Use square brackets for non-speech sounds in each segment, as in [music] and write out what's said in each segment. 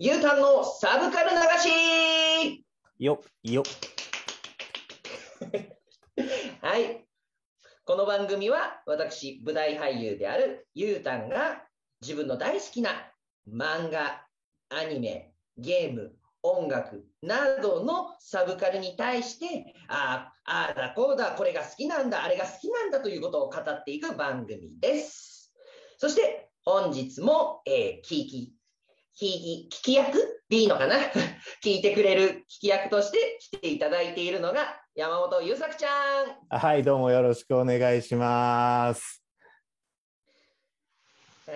ゆうたんのサブカル流しよ、よ。[laughs] はい。この番組は私、舞台俳優であるゆうたんが自分の大好きな漫画、アニメ、ゲーム、音楽などのサブカルに対して、ああ、ああだこうだ、これが好きなんだ、あれが好きなんだということを語っていく番組です。そして本日も、えー、聞き、聞き、聞き役？でいいのかな？[laughs] 聞いてくれる聞き役として来ていただいているのが山本優作ちゃん。はい、どうもよろしくお願いします。は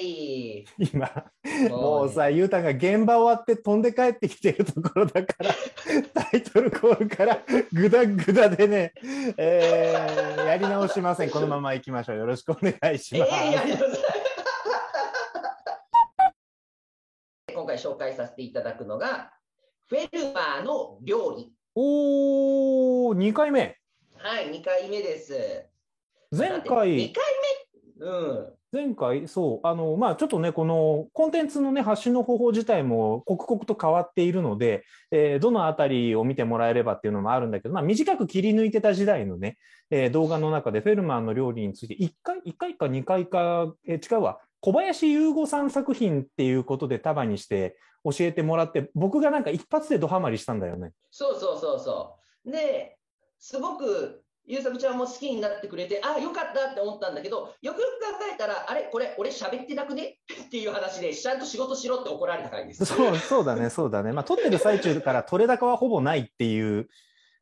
い。今、もうさ、ゆうたが現場終わって飛んで帰ってきてるところだから、[laughs] タイトルコールからグダグダでね、えーやり直しません。このまま行きましょう。よろしくお願いしえます。ー今回紹介させていただくのが、フェルマーの料理。おー、2回目。はい、2回目です。前2回回、目？うん。前回、そう、あの、まあ、ちょっとね、このコンテンツのね、発信の方法自体も刻々と変わっているので、えーどのあたりを見てもらえればっていうのもあるんだけど、まあ、短く切り抜いてた時代のね、えー動画の中でフェルマーの料理について1回、1回か2回か、えー違うわ、小林優吾さん作品っていうことで束にして教えてもらって、僕がなんか一発でドハマりしたんだよね。そうそうそうそう。で、すごく、ゆうさくちゃんも好きになってくれて、ああ、よかったって思ったんだけど、よくよく考えたら、あれ、これ、俺喋ってなくね？っていう話で、ちゃんと仕事しろって怒られた回です。そう、そうだね、そうだね。まあ、撮ってる最中から取れ高はほぼないっていう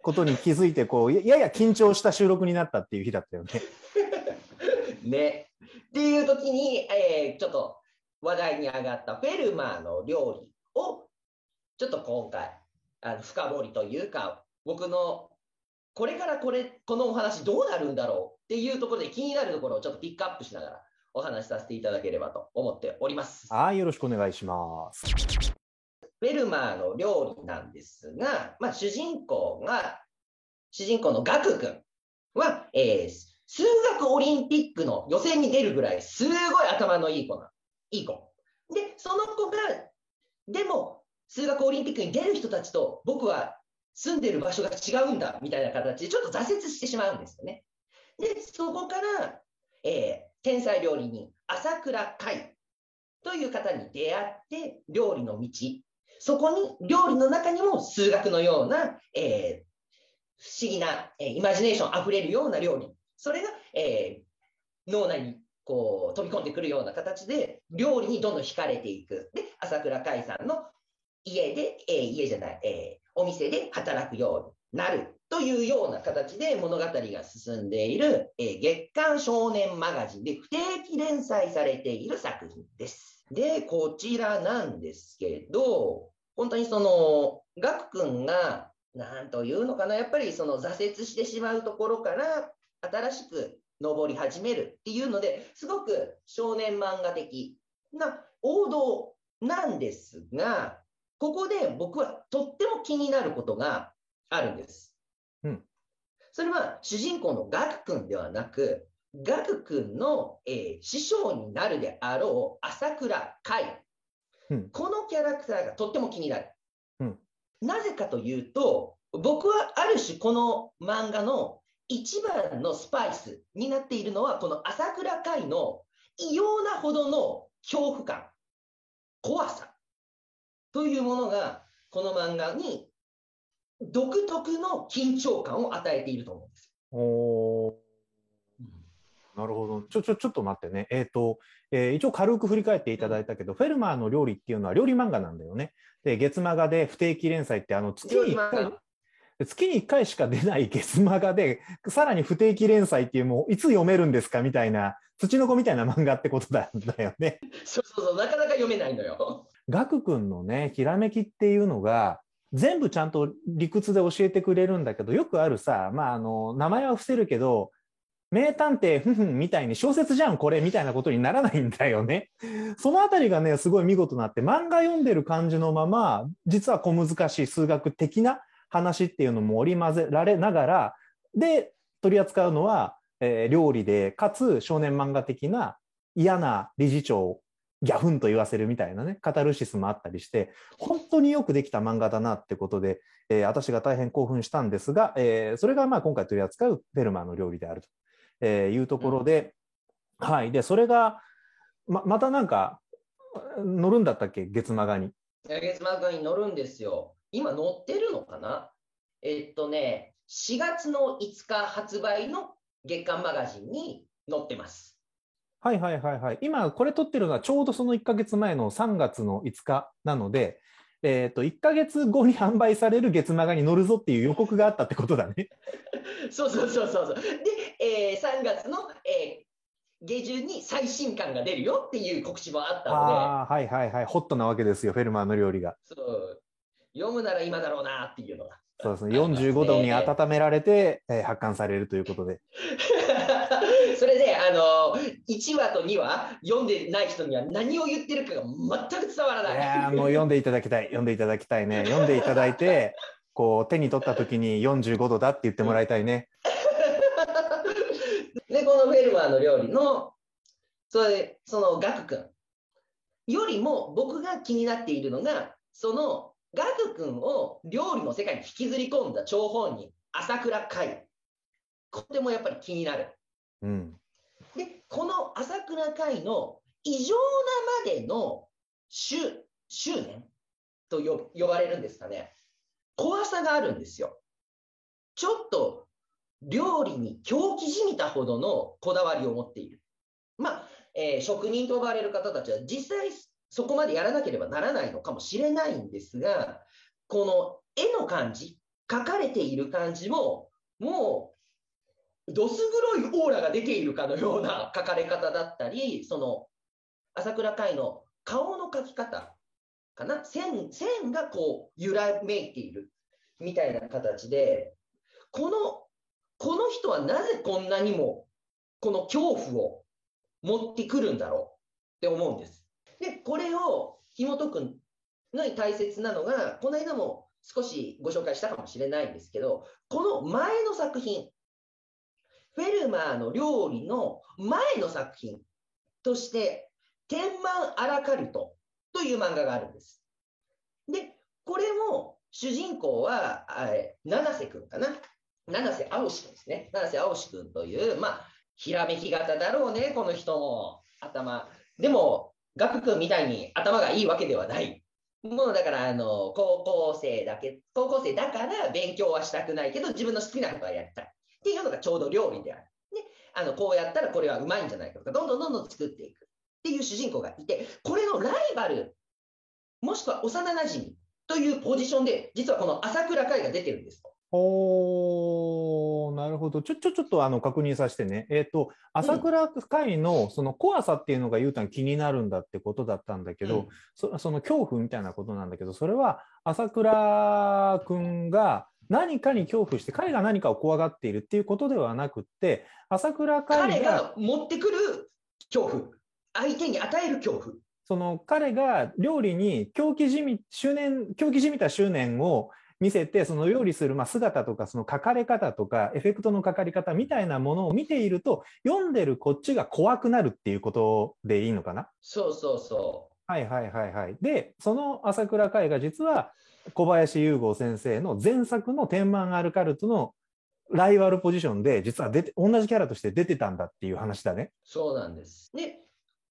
ことに気づいて、こう、ややや緊張した収録になったっていう日だったよね。ね。っていう時に、えーちょっと話題に上がったフェルマーの料理を、ちょっと今回、あの深掘りというか、僕のこれからこれ、このお話どうなるんだろうっていうところで気になるところをちょっとピックアップしながらお話しさせていただければと思っております。はい、よろしくお願いします。フェルマーの料理なんですが、まあ、主人公が、主人公のガク君は、えー数学オリンピックの予選に出るぐらい、すごい頭のいい子な、いい子。で、その子が、でも、数学オリンピックに出る人たちと僕は住んでる場所が違うんだ、みたいな形で、ちょっと挫折してしまうんですよね。で、そこから、えー天才料理人、朝倉海という方に出会って、料理の道、そこに料理の中にも数学のような、えー不思議な、えーイマジネーションあふれるような料理。それが、えー脳内にこう飛び込んでくるような形で、料理にどんどん惹かれていく。で、朝倉海さんの家で、えー家じゃない、えーお店で働くようになるというような形で物語が進んでいる、えー月刊少年マガジンで不定期連載されている作品です。で、こちらなんですけど、本当にその、ガク君が、なんというのかな、やっぱりその挫折してしまうところから、新しく登り始めるっていうので、すごく少年漫画的な王道なんですが、ここで僕はとっても気になることがあるんです。うんそれは主人公のガク君ではなく、ガク君の、えー師匠になるであろう朝倉海。うんこのキャラクターがとっても気になる。うんなぜかというと、僕はある種この漫画の一番のスパイスになっているのは、この朝倉海の異様なほどの恐怖感、怖さというものが、この漫画に独特の緊張感を与えていると思うんですお。なるほど。ちょ、ちょ、ちょっと待ってね。えっ、と、えー一応軽く振り返っていただいたけど、フェルマーの料理っていうのは料理漫画なんだよね。で、月漫画で不定期連載って、あの、月に1回月に1回しか出ない月漫画で、さらに不定期連載っていう、もういつ読めるんですかみたいな、土の子みたいな漫画ってことなんだよね。そうそうそう、なかなか読めないのよ。ガク君のね、ひらめきっていうのが、全部ちゃんと理屈で教えてくれるんだけど、よくあるさ、まあ、あの、名前は伏せるけど、名探偵ふんふんみたいに小説じゃんこれみたいなことにならないんだよね。そのあたりがね、すごい見事になって、漫画読んでる感じのまま、実は小難しい数学的な話っていうのも織り交ぜられながら、で、取り扱うのは、えー料理で、かつ少年漫画的な嫌な理事長をギャフンと言わせるみたいなね、カタルシスもあったりして、本当によくできた漫画だなってことで、えー私が大変興奮したんですが、えーそれがまあ今回取り扱うフェルマーの料理であるとえいうところで、はい。で、それが、ま、またなんか、乗るんだったっけ？月マガに。月漫画に載るんですよ。今載ってるのかな？えっとね、4月の5日発売の月刊マガジンに載ってます。はいはいはいはい。今、これ撮ってるのはちょうどその1ヶ月前の3月の5日なので、えっ、と、1ヶ月後に販売される月マガに乗るぞっていう予告があったってことだね。[laughs] そうそうそうそうそう。で、えー3月の、えー下旬に最新刊が出るよっていう告知もあったので、ああ、はいはいはい。ホットなわけですよ、フェルマーの料理が。そう読むなら今だろうなっていうのが。そうですね。45度に温められて、えー発刊されるということで。[laughs] それで、あの1話と2話読んでない人には何を言ってるかが全く伝わらいない。やーもう読んでいただきたい。読んでいただきたいね。読んでいただいて、こう、手に取った時に45度だって言ってもらいたいね。[laughs] で、このフェルマーの料理の、それ、そのガク君よりも僕が気になっているのが、そのガク君を料理の世界に引きずり込んだ張本人、朝倉海。これもやっぱり気になる。うん。で、この朝倉海の異常なまでの執執念と呼呼ばれるんですかね。怖さがあるんですよ。ちょっと料理に狂気じみたほどのこだわりを持っている。まあ、えー職人と呼ばれる方たちは実際そこまでやらなければならないのかもしれないんですが、この絵の感じ、描かれている感じも、もうどす黒いオーラが出ているかのような [laughs] 描かれ方だったり、その朝倉海の顔の描き方かな、線線がこう揺らめいているみたいな形で、このこの人はなぜこんなにもこの恐怖を持ってくるんだろうって思うんです。これを紐解くのに大切なのが、この間も少しご紹介したかもしれないんですけど、この前の作品、フェルマーの料理の前の作品として、天満アラカルトという漫画があるんです。で、これも主人公は、え七瀬くんかな？七瀬青志くんですね。七瀬青志くんという、まあ、ひらめき型だろうね、この人も。頭。でも、ガク君みたいに頭がいいわけではない。もうだから、あの、高校生だけ、高校生だから勉強はしたくないけど、自分の好きなことはやりたい。っていうのがちょうど料理である。で、あの、こうやったらこれはうまいんじゃないかとか、どんどんどんどん作っていく。っていう主人公がいて、これのライバル、もしくは幼馴染というポジションで、実はこの朝倉海が出てるんです。おーなるほど。ちょ、ちょ、ちょっとあの確認させてね。えっ、と、朝倉海のその怖さっていうのがゆうたん気になるんだってことだったんだけど、うんそその恐怖みたいなことなんだけど、それは朝倉くんが何かに恐怖して、彼が何かを怖がっているっていうことではなくって、朝倉海彼が、が持ってくる恐怖、相手に与える恐怖。その彼が料理に狂気じみ、執念、狂気じみた執念を見せて、その料理するまあ姿とか、その書かれ方とか、エフェクトのかかり方みたいなものを見ていると、読んでるこっちが怖くなるっていうことでいいのかな？そうそうそはいはいはいはい。で、その朝倉海が実は小林優吾先生の前作の天満アルカルトのライバルポジションで、実は出て、同じキャラとして出てたんだっていう話だね。う。そうなんです。で、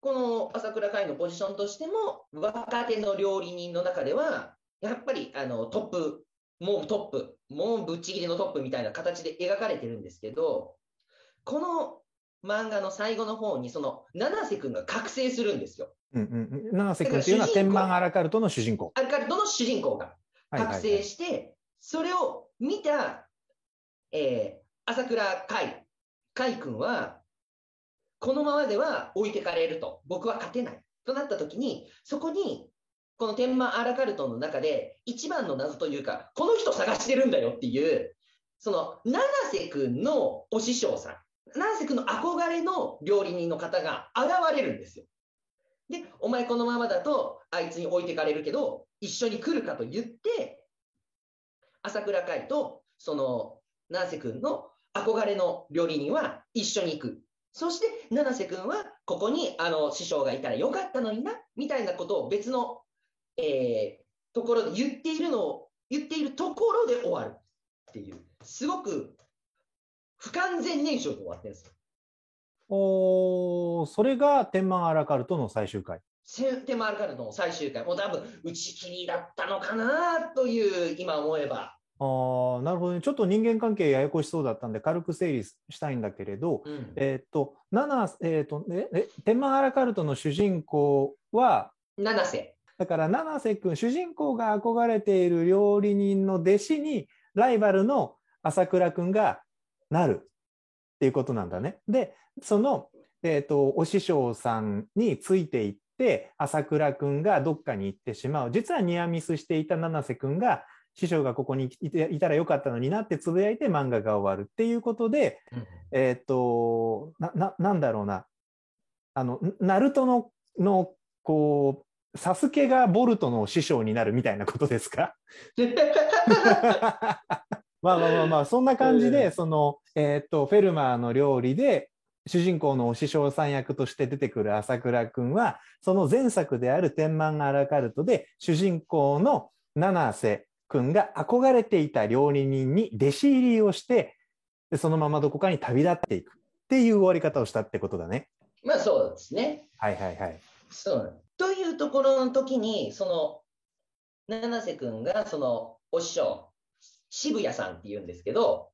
この朝倉海のポジションとしても、若手の料理人の中では、やっぱりあのトップ、もうトップ、もうぶっちぎりのトップみたいな形で描かれてるんですけど、この漫画の最後の方に、その七瀬くんが覚醒するんですよ。うんうんうん。七瀬君っていうのは天満アラカルトの主人公。アルカルトの主人公が。はいはいはい覚醒して、それを見た、えー朝倉海、海君は、このままでは置いてかれると、僕は勝てないとなったときに、そこに、この天満アラカルトの中で、一番の謎というか、この人探してるんだよっていう、その七瀬君のお師匠さん、七瀬君の憧れの料理人の方が現れるんですよ。で、お前このままだと、あいつに置いてかれるけど、一緒に来るかと言って、朝倉海と、その、七瀬君の憧れの料理人は一緒に行く。そして七瀬君はここにあの師匠がいたらよかったのになみたいなことを別の、えー、ところで言っているのを言っているところで終わるっていうすごく不完全燃焼で終わってるんですよ。おそれが天満アラカルトの最終回。天満アラカルトの最終回、もう多分打ち切りだったのかなという、今思えば。あなるほどね。ちょっと人間関係ややこしそうだったんで、軽く整理したいんだけれど、うん、えっ、と、七、えっ、ー、と、え、天満アラカルトの主人公は、七瀬。だから七瀬君、主人公が憧れている料理人の弟子に、ライバルの朝倉君がなるっていうことなんだね。で、その、えっ、ー、と、お師匠さんについていって、朝倉君がどっかに行ってしまう。実はニアミスしていた七瀬君が、師匠がここにいていたらよかったのになってつぶやいて漫画が終わるっていうことで、うん、えっ、ー、とな、な、なんだろうな。あの、ナルトの、の、こう、サスケがボルトの師匠になるみたいなことですか？[laughs] まあまあまあまあ、そんな感じで、その、えっ、と、フェルマーの料理で、主人公のお師匠さん役として出てくる朝倉くんは、その前作である天満アラカルトで、主人公の七瀬くんが憧れていた料理人に弟子入りをして、そのままどこかに旅立っていくっていう終わり方をしたってことだね。まあそうですね。はいはいはい。そう。というところの時に、その、七瀬くんがそのお師匠、渋谷さんって言うんですけど、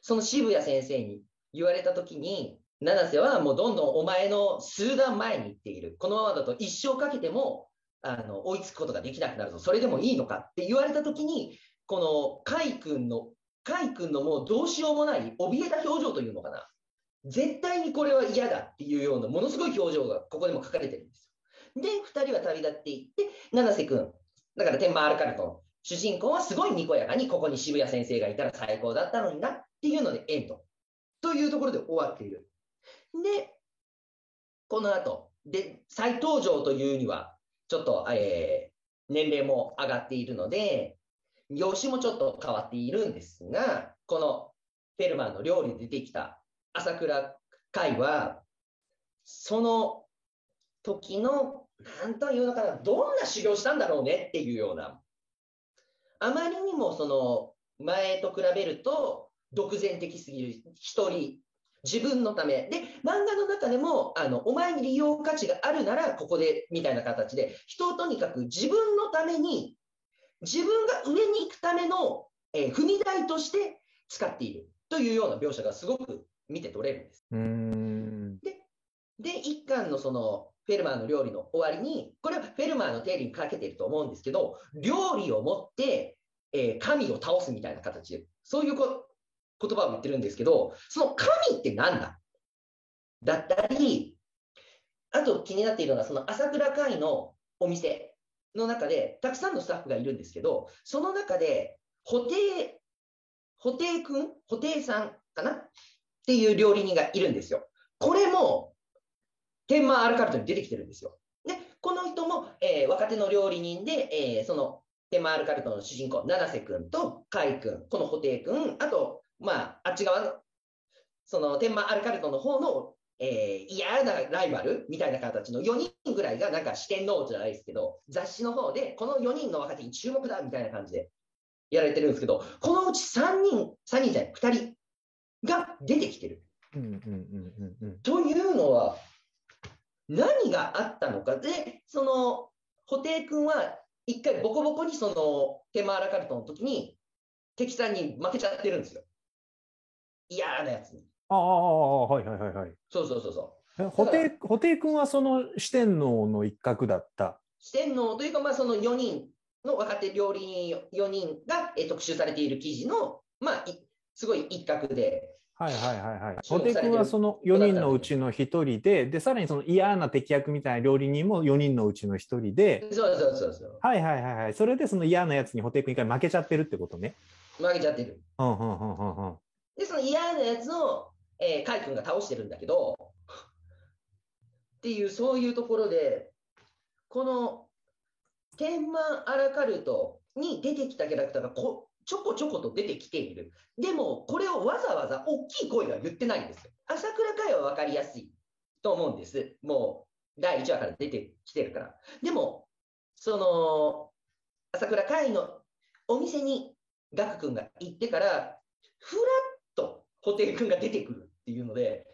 その渋谷先生に言われたときに、七瀬はもうどんどんお前の数段前に行っている。このままだと一生かけても、あの、追いつくことができなくなるぞ。それでもいいのかって言われたときに、この海君の、海君のもうどうしようもない怯えた表情というのかな。絶対にこれは嫌だっていうようなものすごい表情がここでも書かれてるんです。で、二人は旅立っていって、七瀬君、だから天満アルカルト。主人公はすごいにこやかにここに渋谷先生がいたら最高だったのになっていうのでエンド。というところで終わっている。で、この後、で、再登場というには、ちょっと、えー、年齢も上がっているので、業種もちょっと変わっているんですが、このフェルマーの料理で出てきた朝倉海は、その時の、なんというのかな、どんな修行したんだろうねっていうような。あまりにもその前と比べると独善的すぎる一人自分のため。で漫画の中でもあのお前に利用価値があるならここでみたいな形で人をとにかく自分のために自分が上に行くための、えー、踏み台として使っている。というような描写がすごく見て取れるんです。でで一巻のそのフェルマーの料理の終わりに、これはフェルマーの定理にかけてると思うんですけど、料理を持って、えー、神を倒すみたいな形で、そういうこ言葉を言ってるんですけど、その神って何だ？だったり、あと気になっているのが、その朝倉海のお店の中で、たくさんのスタッフがいるんですけど、その中で、布袋、布袋くん布袋さんかな？っていう料理人がいるんですよ。天満アルカルトに出てきてるんですよ。で、この人も、えー、若手の料理人で、えー、その天満アルカルトの主人公、七瀬君と海君、この布袋君、あと、まあ、あっち側の、その天満アルカルトの方の、えー、嫌なライバルみたいな形の4人ぐらいが、なんか四天王じゃないですけど、雑誌の方で、この4人の若手に注目だみたいな感じでやられてるんですけど、このうち3人、3人じゃない、2人が出てきてる。というのは、何があったのか。で、その、布袋君は一回ボコボコにその、テマーラカルトの時に、敵さんに負けちゃってるんですよ。嫌なやつに。ああ、はいはいはいはい。そうそうそうそう。布袋、布袋君はその四天王の一角だった？四天王というか、まあその4人の若手料理人4人が、え特集されている記事の、まあ、すごい一角で、はいはいはいはい。小手君はその4人のうちの1人で、で、さらにその嫌な敵役みたいな料理人も4人のうちの1人で、そうそうそうそう。はいはいはいはい。それでその嫌なやつに布袋君一回負けちゃってるってことね。負けちゃってる。うんうんうんうんうん。で、その嫌なやつを、えー、カイ君が倒してるんだけど、っていう、そういうところで、この、天満アラカルトに出てきたキャラクターがこちょこちょこと出てきている。でも、これをわざわざ大きい声が言ってないんですよ。朝倉海は分かりやすいと思うんです。もう、第1話から出てきてるから。でも、その、朝倉海のお店にガク君が行ってから、ふらっと布袋君が出てくるっていうので、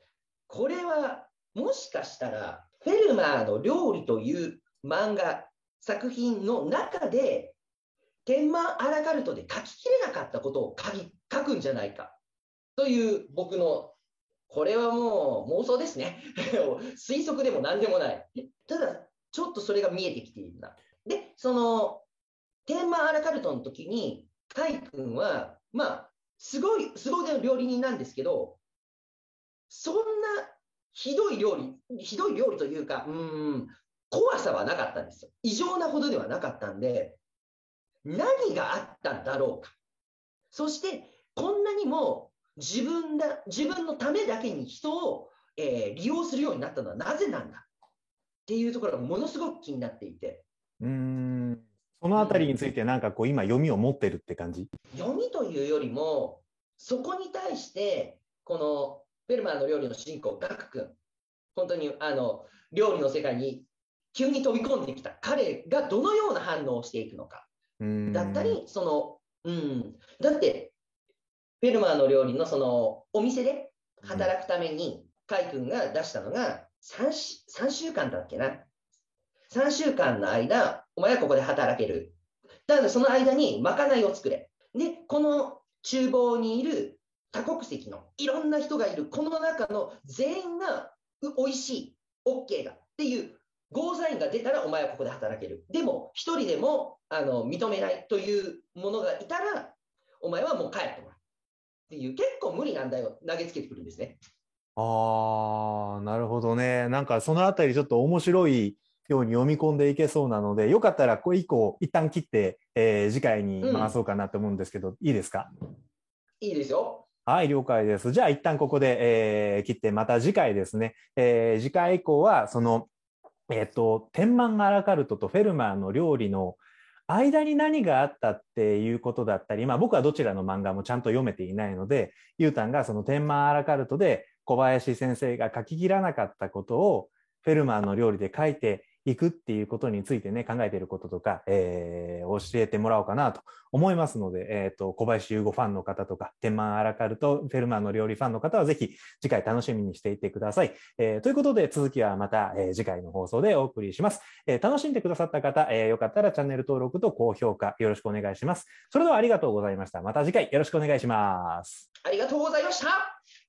これはもしかしたら、フェルマーの料理という漫画作品の中で、天満アラカルトで書ききれなかったことを書き書くんじゃないかという僕の、これはもう妄想ですね。[laughs] 推測でも何でもない。ただ、ちょっとそれが見えてきているな。で、その、天満アラカルトの時に、カイ君は、まあ、すごい、すごい料理人なんですけど、そんなひどい料理、ひどい料理というか、うん、怖さはなかったんですよ。異常なほどではなかったんで、何があったんだろうか。そして、こんなにも自分だ、自分のためだけに人を、えー利用するようになったのはなぜなんだ？っていうところがものすごく気になっていて、うーん。そのあたりについてなんかこう今読みを持ってるって感じ？読みというよりも、そこに対して、このフェルマーの料理の主人公、ガク君、本当にあの料理の世界に急に飛び込んできた彼がどのような反応をしていくのか。だったり、その、うん、だって、フェルマーの料理のそのお店で働くために、カイ君が出したのが3、3週間だっけな。3週間の間、お前はここで働ける。ただその間にまかないを作れ。で、この厨房にいる多国籍のいろんな人がいる、この中の全員がう美味しい、OK だっていうゴーサインが出たらお前はここで働ける。でも、一人でもあの認めないというものがいたら、お前はもう帰ってもらう。っていう、結構無理難題を投げつけてくるんですね。ああ、なるほどね。なんかそのあたりちょっと面白いように読み込んでいけそうなので、よかったらこれ以降一旦切って、えー次回に回そうかなと思うんですけど、いいですか？いいですよ。はい、了解です。じゃあ一旦ここで、えー切って、また次回ですね。えー次回以降は、その、えっ、と、天満アラカルトとフェルマーの料理の間に何があったっていうことだったり、まあ僕はどちらの漫画もちゃんと読めていないので、ゆうたんがその天満アラカルトで小林先生が書き切らなかったことをフェルマーの料理で書いていくっていうことについてね、考えていることとか、えー教えてもらおうかなと思いますので、えっ、と、小林優吾ファンの方とか、天満アラカルト、フェルマーの料理ファンの方はぜひ次回楽しみにしていてください。えーということで、続きはまた、えー次回の放送でお送りします。えー楽しんでくださった方、えーよかったらチャンネル登録と高評価よろしくお願いします。それではありがとうございました。また次回よろしくお願いします。ありがとうございました。